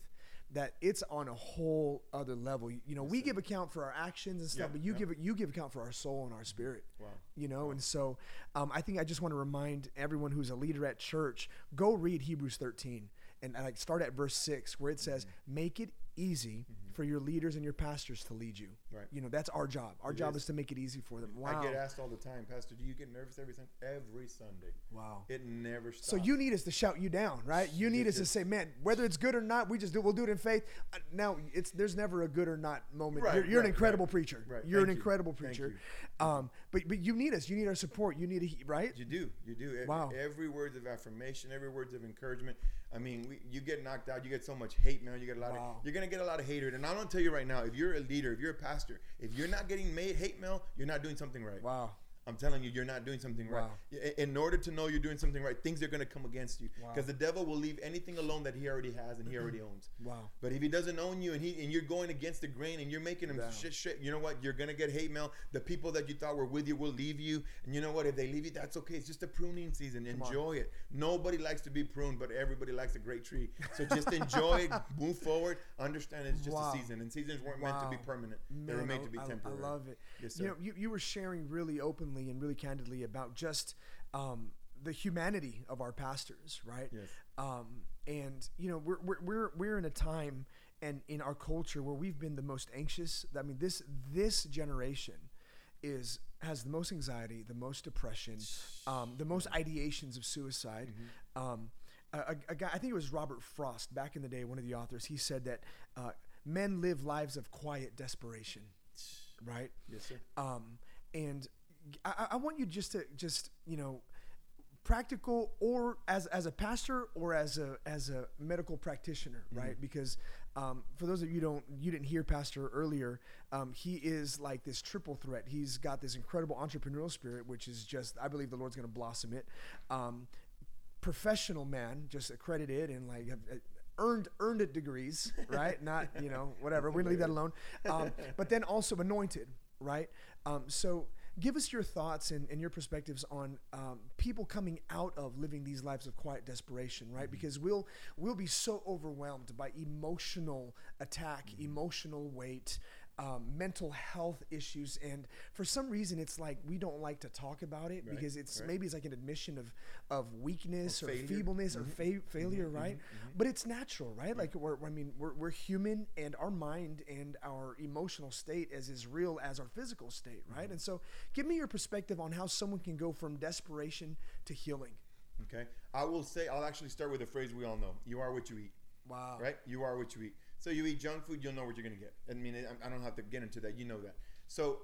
that it's on a whole other level. You know, we give account for our actions and stuff, Yeah, but you yeah. give you give account for our soul and our spirit. Wow. You know, and so um, I think I just want to remind everyone who's a leader at church, go read Hebrews 13 and uh, like start at verse six where it says, Mm-hmm. "Make it easy for your leaders and your pastors to lead you." Right. You know, that's our job. Our It job is. is to make it easy for them. Wow. I get asked all the time, Pastor, do you get nervous every Sunday? Every Sunday. Wow. It never stops. So you need us to shout you down, right? You need us to say, "Man, whether it's good or not, we just do. We'll do it in faith." Uh, now, it's there's never a good or not moment. Right, you're you're an incredible right, preacher. right. You're an Thank you. incredible Thank preacher. Um, but but you need us. You need our support. You need a right. You do, you do. Every, Wow. Every words of affirmation, every words of encouragement. I mean, we, you get knocked out. You get so much hate, man. You get a lot Wow. of. You're gonna get a lot of hatred. And I'm gonna tell you right now, if you're a leader, if you're a pastor, if you're not getting made hate mail, you're not doing something right. Wow. I'm telling you, you're not doing something right. Wow. I- In order to know you're doing something right, things are going to come against you Wow. because the devil will leave anything alone that he already has and he already mm-hmm. owns. Wow. But if he doesn't own you and he and you're going against the grain and you're making him Yeah. shit, shit, you know what? You're gonna get hate mail. The people that you thought were with you will leave you, and you know what? If they leave you, that's okay. It's just a pruning season. on. Enjoy it. Nobody likes to be pruned, but everybody likes a great tree. So just enjoy it. Move forward. Understand it's just Wow. a season, and seasons weren't meant to be Wow. permanent. they were made to be I- temporary. I love it. Yes, You sir. know, you, you were sharing really openly and really candidly about just um, the humanity of our pastors, right? Yes. Um, and you know, we're, we're we're we're in a time and in our culture where we've been the most anxious. I mean, this this generation is has the most anxiety, the most depression, um, the most ideations of suicide. Mm-hmm. Um, a, a- a guy, I think it was Robert Frost back in the day, one of the authors. He said that uh, men live lives of quiet desperation, right? Yes, sir. Um, and I, I- want you just to just you know practical or as as a pastor or as a as a medical practitioner right? Because um, for those of you don't you didn't hear pastor earlier um, he is like this triple threat. He's got this incredible entrepreneurial spirit which is just i believe the lord's going to blossom it. Um, professional man just accredited and like have, uh, earned earned it degrees right? Not you know whatever. We're gonna leave that alone. Um, but then also anointed right? Um, so give us your thoughts and, and your perspectives on um, people coming out of living these lives of quiet desperation right? Because we'll we'll be so overwhelmed by emotional attack emotional weight um, mental health issues and for some reason it's like we don't like to talk about it Right, because it's right. maybe it's like an admission of of weakness Or or, failure. Mm-hmm. feebleness or fa- failure right but it's natural right like we're, i mean we're, we're human and our mind and our emotional state is as real as our physical state right Mm-hmm. and so give me your perspective on how someone can go from desperation to healing Okay. I will say, I'll actually start with a phrase we all know you are what you eat. Wow. Right? You are what you eat. So you eat junk food, you'll know what you're going to get. I mean, I don't have to get into that. You know that. So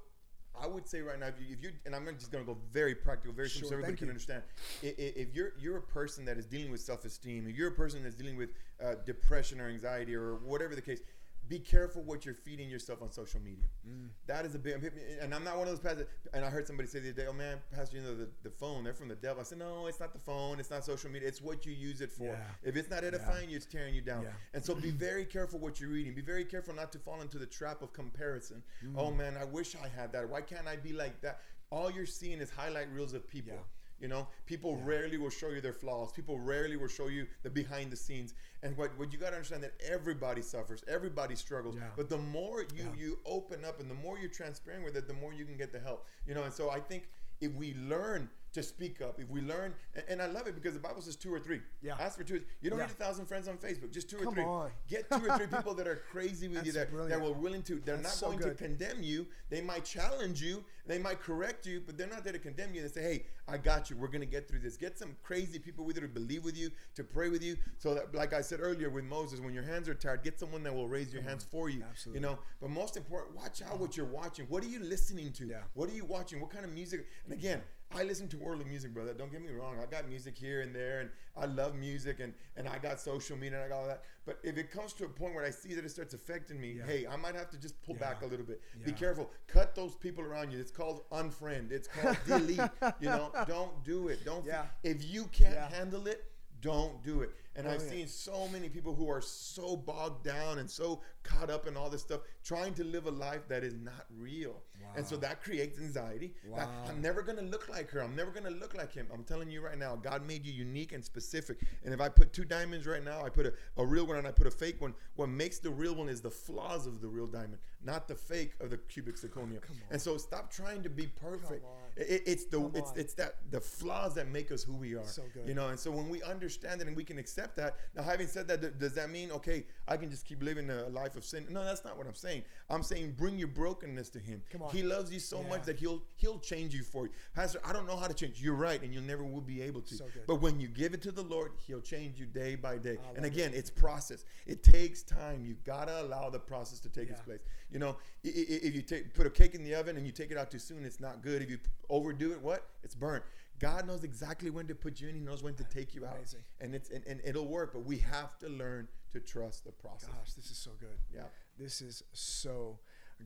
I would say right now, if you, if you and I'm just going to go very practical, very simple, Sure, so everybody can you. understand. If you're you're a person that is dealing with self-esteem, if you're a person that's dealing with uh, depression or anxiety or whatever the case, be careful what you're feeding yourself on social media. Mm. That is a big, and I'm not one of those pastors. And I heard somebody say the other day, "Oh man, pastor, you know the, the phone, they're from the devil." I said, "No, it's not the phone. It's not social media. It's what you use it for. Yeah. If it's not edifying you, it's tearing you down. Yeah. And so be very careful what you're reading. Be very careful not to fall into the trap of comparison. Mm. Oh man, I wish I had that. Why can't I be like that? All you're seeing is highlight reels of people. Yeah. You know, people rarely will show you their flaws. People rarely will show you the behind the scenes. And what, what you got to understand that everybody suffers, everybody struggles. Yeah. But the more you Yeah. you open up and the more you're transparent with it, the more you can get the help. You know, and so I think if we learn to speak up, if we learn, and, and I love it because the Bible says two or three. Yeah. Ask for two. You don't Yeah. need a thousand friends on Facebook, just two or Come three. on. Get two or three people that are crazy with you that, that brilliant. will willing to. They're That's not so going good. to condemn you. They might challenge you. They might correct you, but they're not there to condemn you. They say, "Hey, I got you. We're gonna get through this." Get some crazy people with you to believe with you, to pray with you. So that, like I said earlier with Moses, when your hands are tired, get someone that will raise your hands for you. Absolutely. You know. But most important, watch out what you're watching. What are you listening to? Yeah. What are you watching? What kind of music? And again, I listen to worldly music, brother. Don't get me wrong. I got music here and there, and I love music, and and I got social media, and I got all that. But if it comes to a point where I see that it starts affecting me, Yeah. hey, I might have to just pull back a little bit. Be careful. Cut those people around you. It's called unfriend. It's called delete. You know, don't do it. Don't. Yeah. If you can't Yeah. handle it, don't do it. And oh, I've Brilliant. seen so many people who are so bogged down and so caught up in all this stuff, trying to live a life that is not real. And so that creates anxiety. That I'm never gonna look like her. I'm never gonna look like him. I'm telling you right now, God made you unique and specific. And if I put two diamonds right now, I put a, a real one and I put a fake one. What makes the real one is the flaws of the real diamond, not the fake of the cubic zirconia. And so stop trying to be perfect. It- it's the Come it's on. it's that the flaws that make us who we are. So. You know, and so when we understand it and we can accept that. Now, having said that, th- does that mean okay, I can just keep living a life of sin? No, that's not what I'm saying. I'm saying bring your brokenness to Him. Come on. He loves you so Yeah. much that He'll He'll change you for you. Pastor, I don't know how to change. You're right, and you never will be able to. So. But when you give it to the Lord, He'll change you day by day. And it. again, it's process. It takes time. You gotta allow the process to take its place. You know, if you take put a cake in the oven and you take it out too soon, it's not good. If you overdo it, what? It's burnt. God knows exactly when to put you in. He knows when to take you out, Amazing. and it's and, and it'll work. But we have to learn to trust the process. Gosh, this is so good. Yeah. This is so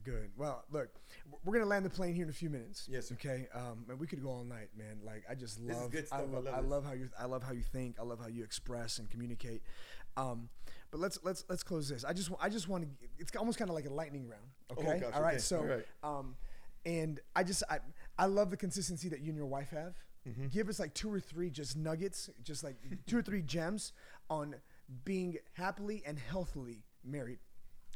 good. Well, look, we're gonna land the plane here in a few minutes. Yes, sir. Okay. Um, and we could go all night, man. Like I just This is love. good I stuff. I love. love I love how you. I love how you think. I love how you express and communicate. Um, but let's let's let's close this. I just I just want to. It's almost kind of like a lightning round. Okay. Oh, gosh, all right. okay, So, all right. um, and I just I I love the consistency that you and your wife have. Mm-hmm. Give us like two or three just nuggets, just like two or three gems on being happily and healthily married.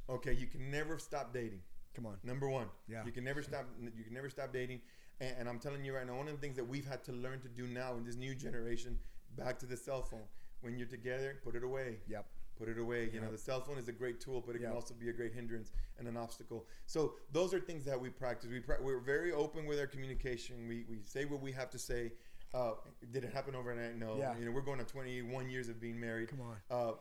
Okay, you can never stop dating. Come on. Number one, Yeah. you can never stop. You can never stop dating. And, and I'm telling you right now, one of the things that we've had to learn to do now in this new generation, back to the cell phone. When you're together, put it away. Yep. Put it away. You know, the cell phone is a great tool, but it Yep. can also be a great hindrance and an obstacle. So those are things that we practice. We pra- we're very open with our communication. We, we say what we have to say. Uh, did it happen overnight? No. Yeah. You know, we're going on 21 years of being married. Come on. Uh,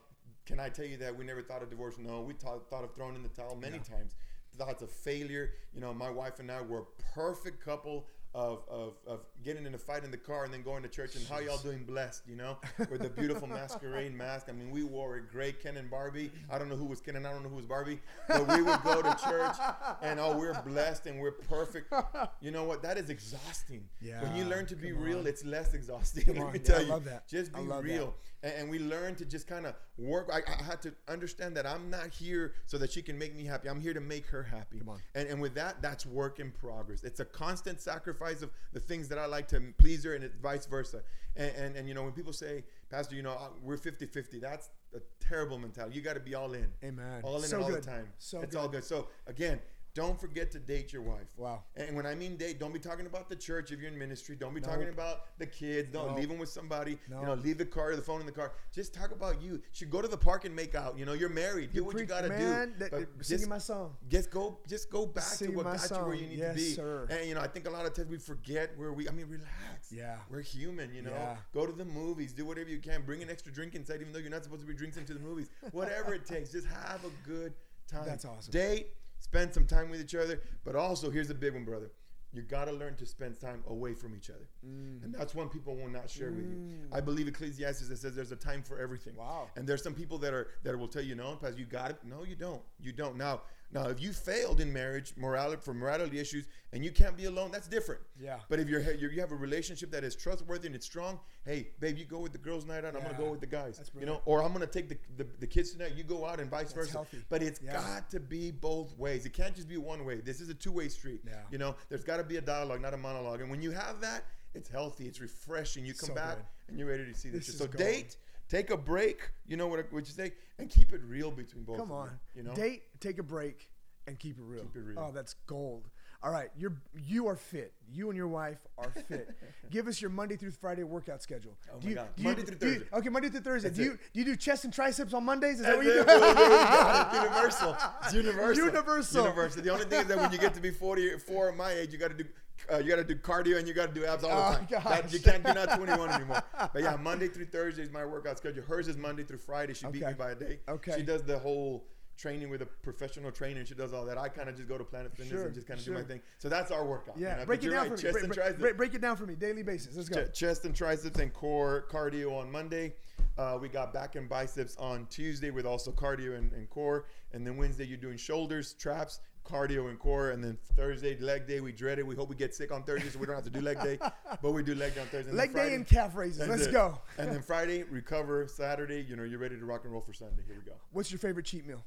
can I tell you that we never thought of divorce? No, we thought, thought of throwing in the towel many Yeah. times. Thoughts of failure. You know, my wife and I were a perfect couple of, of, of getting in a fight in the car and then going to church and how y'all doing blessed, you know, with the beautiful masquerade mask. I mean, we wore it gray, Ken and Barbie. I don't know who was Ken and I don't know who was Barbie, but we would go to church and oh, we're blessed and we're perfect. You know what? That is exhausting. Yeah. When you learn to be real, it's less exhausting. Come Let on. me Yeah, tell I you. love that. Just I be real and, and we learn to just kind of work. I, I had to understand that I'm not here so that she can make me happy. I'm here to make her happy. Come on. And, and with that, that's work in progress. It's a constant sacrifice of the things that I like to please her and it, vice versa. And, and, and, you know, when people say, Pastor, you know, we're 50 50, that's a terrible mentality. You got to be all in. Amen. All in So all good. the time. So it's good. all good. So, again, Don't forget to date your wife. Wow. And when I mean date, don't be talking about the church if you're in ministry. Don't be Nope. talking about the kids. Don't Nope. leave them with somebody. You know, leave the car, or the phone in the car. Just talk about you. Should go to the park and make out. You know, you're married. Do what you gotta man, do. that- just- my song. Just go, just go back Sing to what got you where you need Yes, to be. sir. And you know, I think a lot of times we forget where we. I mean, relax. Yeah. we're human. You know, Yeah. go to the movies, do whatever you can. Bring an extra drink inside, even though you're not supposed to be drinking to the movies. Whatever it takes, just have a good time. That's awesome. Date, spend some time with each other, but also here's the big one, brother. You gotta learn to spend time away from each other, Mm. and that's one people will not share with you. I believe Ecclesiastes that says there's a time for everything. Wow. And there's some people that are that will tell you no, Pastor, you got it. No, you don't. You don't. Now, now, if you failed in marriage, morality for morality issues, and you can't be alone, that's different. Yeah. But if you're, you're you have a relationship that is trustworthy and it's strong, hey, babe, you go with the girls' night out. I'm gonna go with the guys. That's you know, or I'm gonna take the, the, the kids tonight. You go out and vice versa. healthy. But it's Yeah. got to be both ways. It can't just be one way. This is a two way street. Yeah. You know, there's got to be a dialogue, not a monologue. And when you have that, it's healthy. It's refreshing. You come So back good. and you're ready to see this. This So gold. date, take a break. You know what what you say, and keep it real between both. Come of on. you. You know, Date, take a break, and keep it real. Keep it real. Oh, that's gold. All right, you're you are fit. You and your wife are fit. Give us your Monday through Friday workout schedule. Oh Do my you- God. do you- Monday through do you- Thursday. okay, Monday through Thursday. That's do you it. do you do chest and triceps on Mondays? Is that That's what you it, do? bro, dude. You got it. Universal. It's universal. Universal. Universal. The only thing is that when you get to be 44 my age, you got to do uh, you got to do cardio and you got to do abs all Oh, the time. gosh. That, you can't. You're not 21 anymore. But yeah, Monday through Thursday is my workout schedule. Hers is Monday through Friday. She beat me by a day. Okay. She does the whole training with a professional trainer. She does all that. I kind of just go to Planet Fitness Sure, and just kind of do my thing. So that's our workout. Yeah, know? break But it down right, for me. Chest Break, and triceps. break- break it down for me. Daily basis. Let's go. Ch- chest and triceps and core cardio on Monday. Uh, we got back and biceps on Tuesday with also cardio and, and core. And then Wednesday, you're doing shoulders, traps, cardio, and core. And then Thursday, leg day. We dread it. We hope we get sick on Thursday so we don't have to do leg day. But we do leg day on Thursday. And Leg day and calf raises. Let's it. go. And then Friday, recover. Saturday, you know, you're ready to rock and roll for Sunday. Here we go. What's your favorite cheat meal?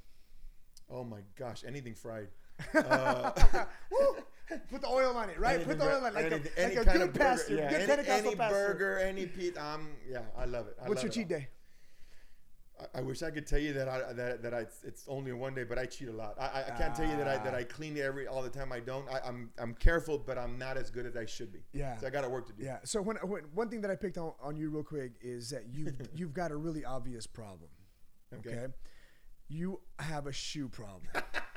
Oh my gosh, anything fried. Uh, Put the oil on it, right? anything Put the oil on it like anything- a, any like a good pastor. Yeah, good any, Pentecostal any pastor. burger, any pizza. Um, yeah, I love it. I What's love your it cheat all. day? I, I wish I could tell you that I that, that I it's only a one day, but I cheat a lot. I, I, I can't tell you that I that Ah. I clean every all the time. I don't. I, I'm I'm careful, but I'm not as good as I should be. Yeah. So I got to work to do. Yeah. So when, when one thing that I picked on, on you real quick is that you you've got a really obvious problem. Okay. Okay. You have a shoe problem.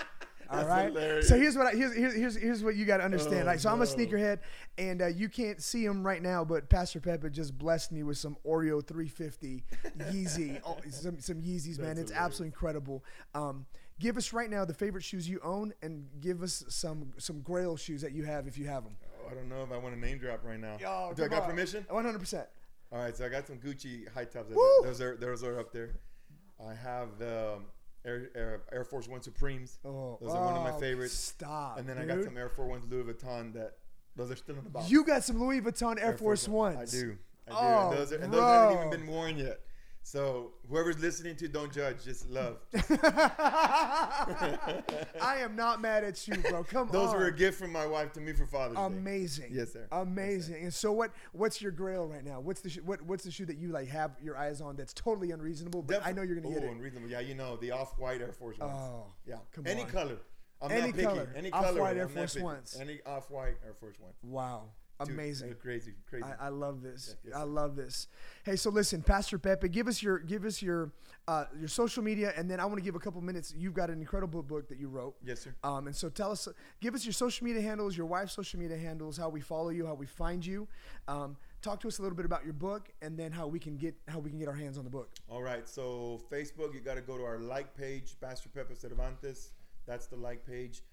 All right. hilarious. So here's what I, here's, here's here's what you got to understand. Oh, like, so I'm a sneakerhead, and uh, you can't see him right now, but Pastor Pepe just blessed me with some Oreo 350 Yeezy, oh, some some Yeezys, man. That's It's hilarious. absolutely incredible. Um, give us right now the favorite shoes you own, and give us some some Grail shoes that you have if you have them. Oh, I don't know if I want to name drop right now. Do I got on. permission? 100. percent All right. So I got some Gucci high tops. Those are those are up there. I have the um, Air, Air, Air Force One Supremes. Oh, Those are one of my oh, favorites. Stop. And then I got some Air Force Ones Louis Vuitton that those are still in the box. You got some Louis Vuitton Air, Force, One. Ones. I do. I do. Oh, and those, are, and those haven't even been worn yet. So whoever's listening to, don't judge, just love. I am not mad at you, bro. Come Those on. Those were a gift from my wife to me for Father's Day. amazing. Yes, sir. Amazing. And so, what what's your grail right now? What's the sh- what what's the shoe that you like have your eyes on that's totally unreasonable? But I know you're gonna get oh, it. unreasonable. Yeah, you know the off-white Air Force Ones. Oh, yeah, come any on. color. I'm Any not picky. color. Any Off-white. Air Force. Ones. Any off-white Air Force One. Wow. Dude, Amazing. they're crazy, crazy. I, I love this. Yeah, yes, I love this. Hey, so listen, Pastor Pepe, give us your give us your uh, your social media, and then I want to give a couple minutes. You've got an incredible book that you wrote. yes, sir. Um, and so tell us, give us your social media handles, your wife's social media handles, how we follow you, how we find you. Um, talk to us a little bit about your book, and then how we can get how we can get our hands on the book. All right. So Facebook, you got to go to our like page, Pastor Pepe Cervantes. That's the like page.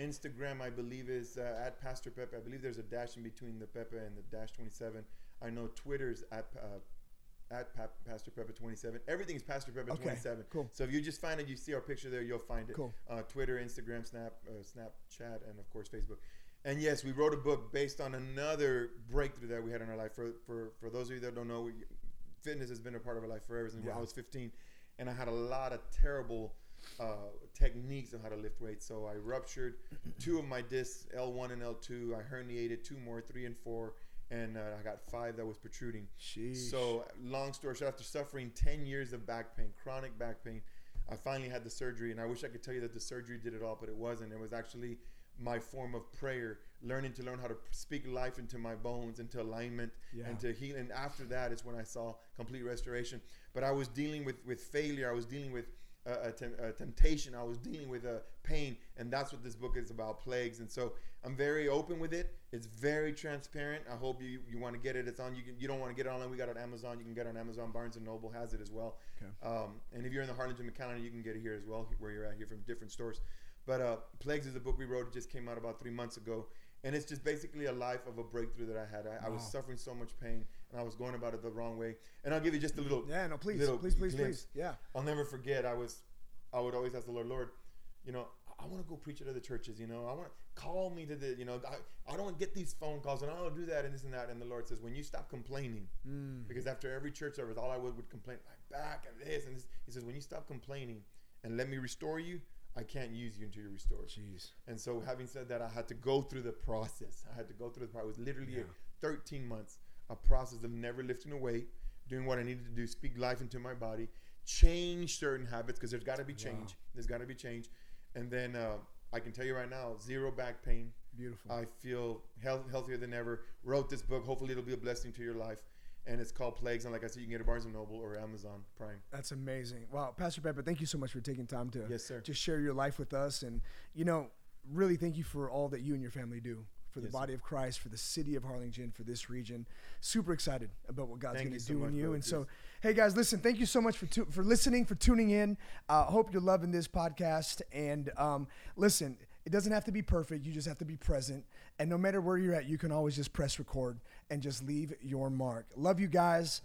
Instagram, I believe, is uh, at Pastor Pepe. I believe there's a dash in between the Pepe and the dash 27. I know Twitter's at uh, at pa- Pastor Pepe 27. Everything is Pastor Pepe Okay, 27. cool. So if you just find it, you see our picture there, you'll find it. Cool. Uh, Twitter, Instagram, Snap, uh, Snapchat, and of course Facebook. And yes, we wrote a book based on another breakthrough that we had in our life. For for for those of you that don't know, we, fitness has been a part of our life forever since Yeah. I was 15, and I had a lot of terrible uh, techniques on how to lift weights. So I ruptured two of my discs, L1 and L2. I herniated two more, three and four, and uh, I got five that was protruding. Sheesh. So long story short, after suffering 10 years of back pain, chronic back pain, I finally had the surgery, and I wish I could tell you that the surgery did it all, but it wasn't. It was actually my form of prayer, learning to learn how to speak life into my bones, into alignment, Yeah. and to heal. And after that is when I saw complete restoration. But I was dealing with with failure. I was dealing with a, tem- a temptation. I was dealing with a pain, and that's what this book is about, plagues. And so I'm very open with it. It's very transparent. I hope you you want to get it. It's on. You can, you don't want to get it online. We got it on Amazon. You can get it on Amazon. Barnes and Noble has it as well. Okay. Um, and if you're in the Harlingen County, you can get it here as well, where you're at here from different stores. But uh, Plagues is a book we wrote. It just came out about three months ago. And it's just basically a life of a breakthrough that I had. I, I was suffering so much pain, and I was going about it the wrong way. And I'll give you just a little. Yeah, no, please, little please, please, glimpse. please. Yeah. I'll never forget. I was, I would always ask the Lord, Lord, you know, I want to go preach at other churches. You know, I want to call me to the, you know, I, I don't get these phone calls and I'll do that and this and that. And the Lord says, when you stop complaining, Mm. because after every church service, all I would would complain, my back and this and this. He says, when you stop complaining and let me restore you, I can't use you until you're restored. Jeez. And so, having said that, I had to go through the process. I had to go through the process. It was literally Yeah. 13 months, a process of never lifting a weight, doing what I needed to do, speak life into my body, change certain habits because there's got to be change. There's got to be change. And then uh, I can tell you right now, zero back pain. Beautiful. I feel health, healthier than ever. Wrote this book. Hopefully, it'll be a blessing to your life. And it's called Plagues. And like I said, you can get it at Barnes and Noble or Amazon Prime. That's amazing. Wow, Pastor Pepe, thank you so much for taking time to Yes, sir. to share your life with us, and you know, really thank you for all that you and your family do for the Yes, body of Christ, for the city of Harlingen, for this region. Super excited about what God's going to so do in you. brother. And so, hey guys, listen, thank you so much for tu- for listening, for tuning in. I hope you're loving this podcast. And um, listen, it doesn't have to be perfect. You just have to be present. And no matter where you're at, you can always just press record and just leave your mark. Love you guys.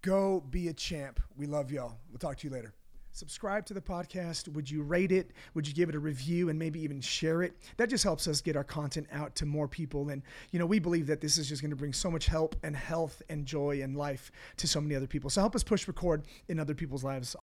Go be a champ. We love y'all. We'll talk to you later. Subscribe to the podcast. Would you rate it? Would you give it a review and maybe even share it? That just helps us get our content out to more people. And, you know, we believe that this is just going to bring so much help and health and joy and life to so many other people. So help us push record in other people's lives.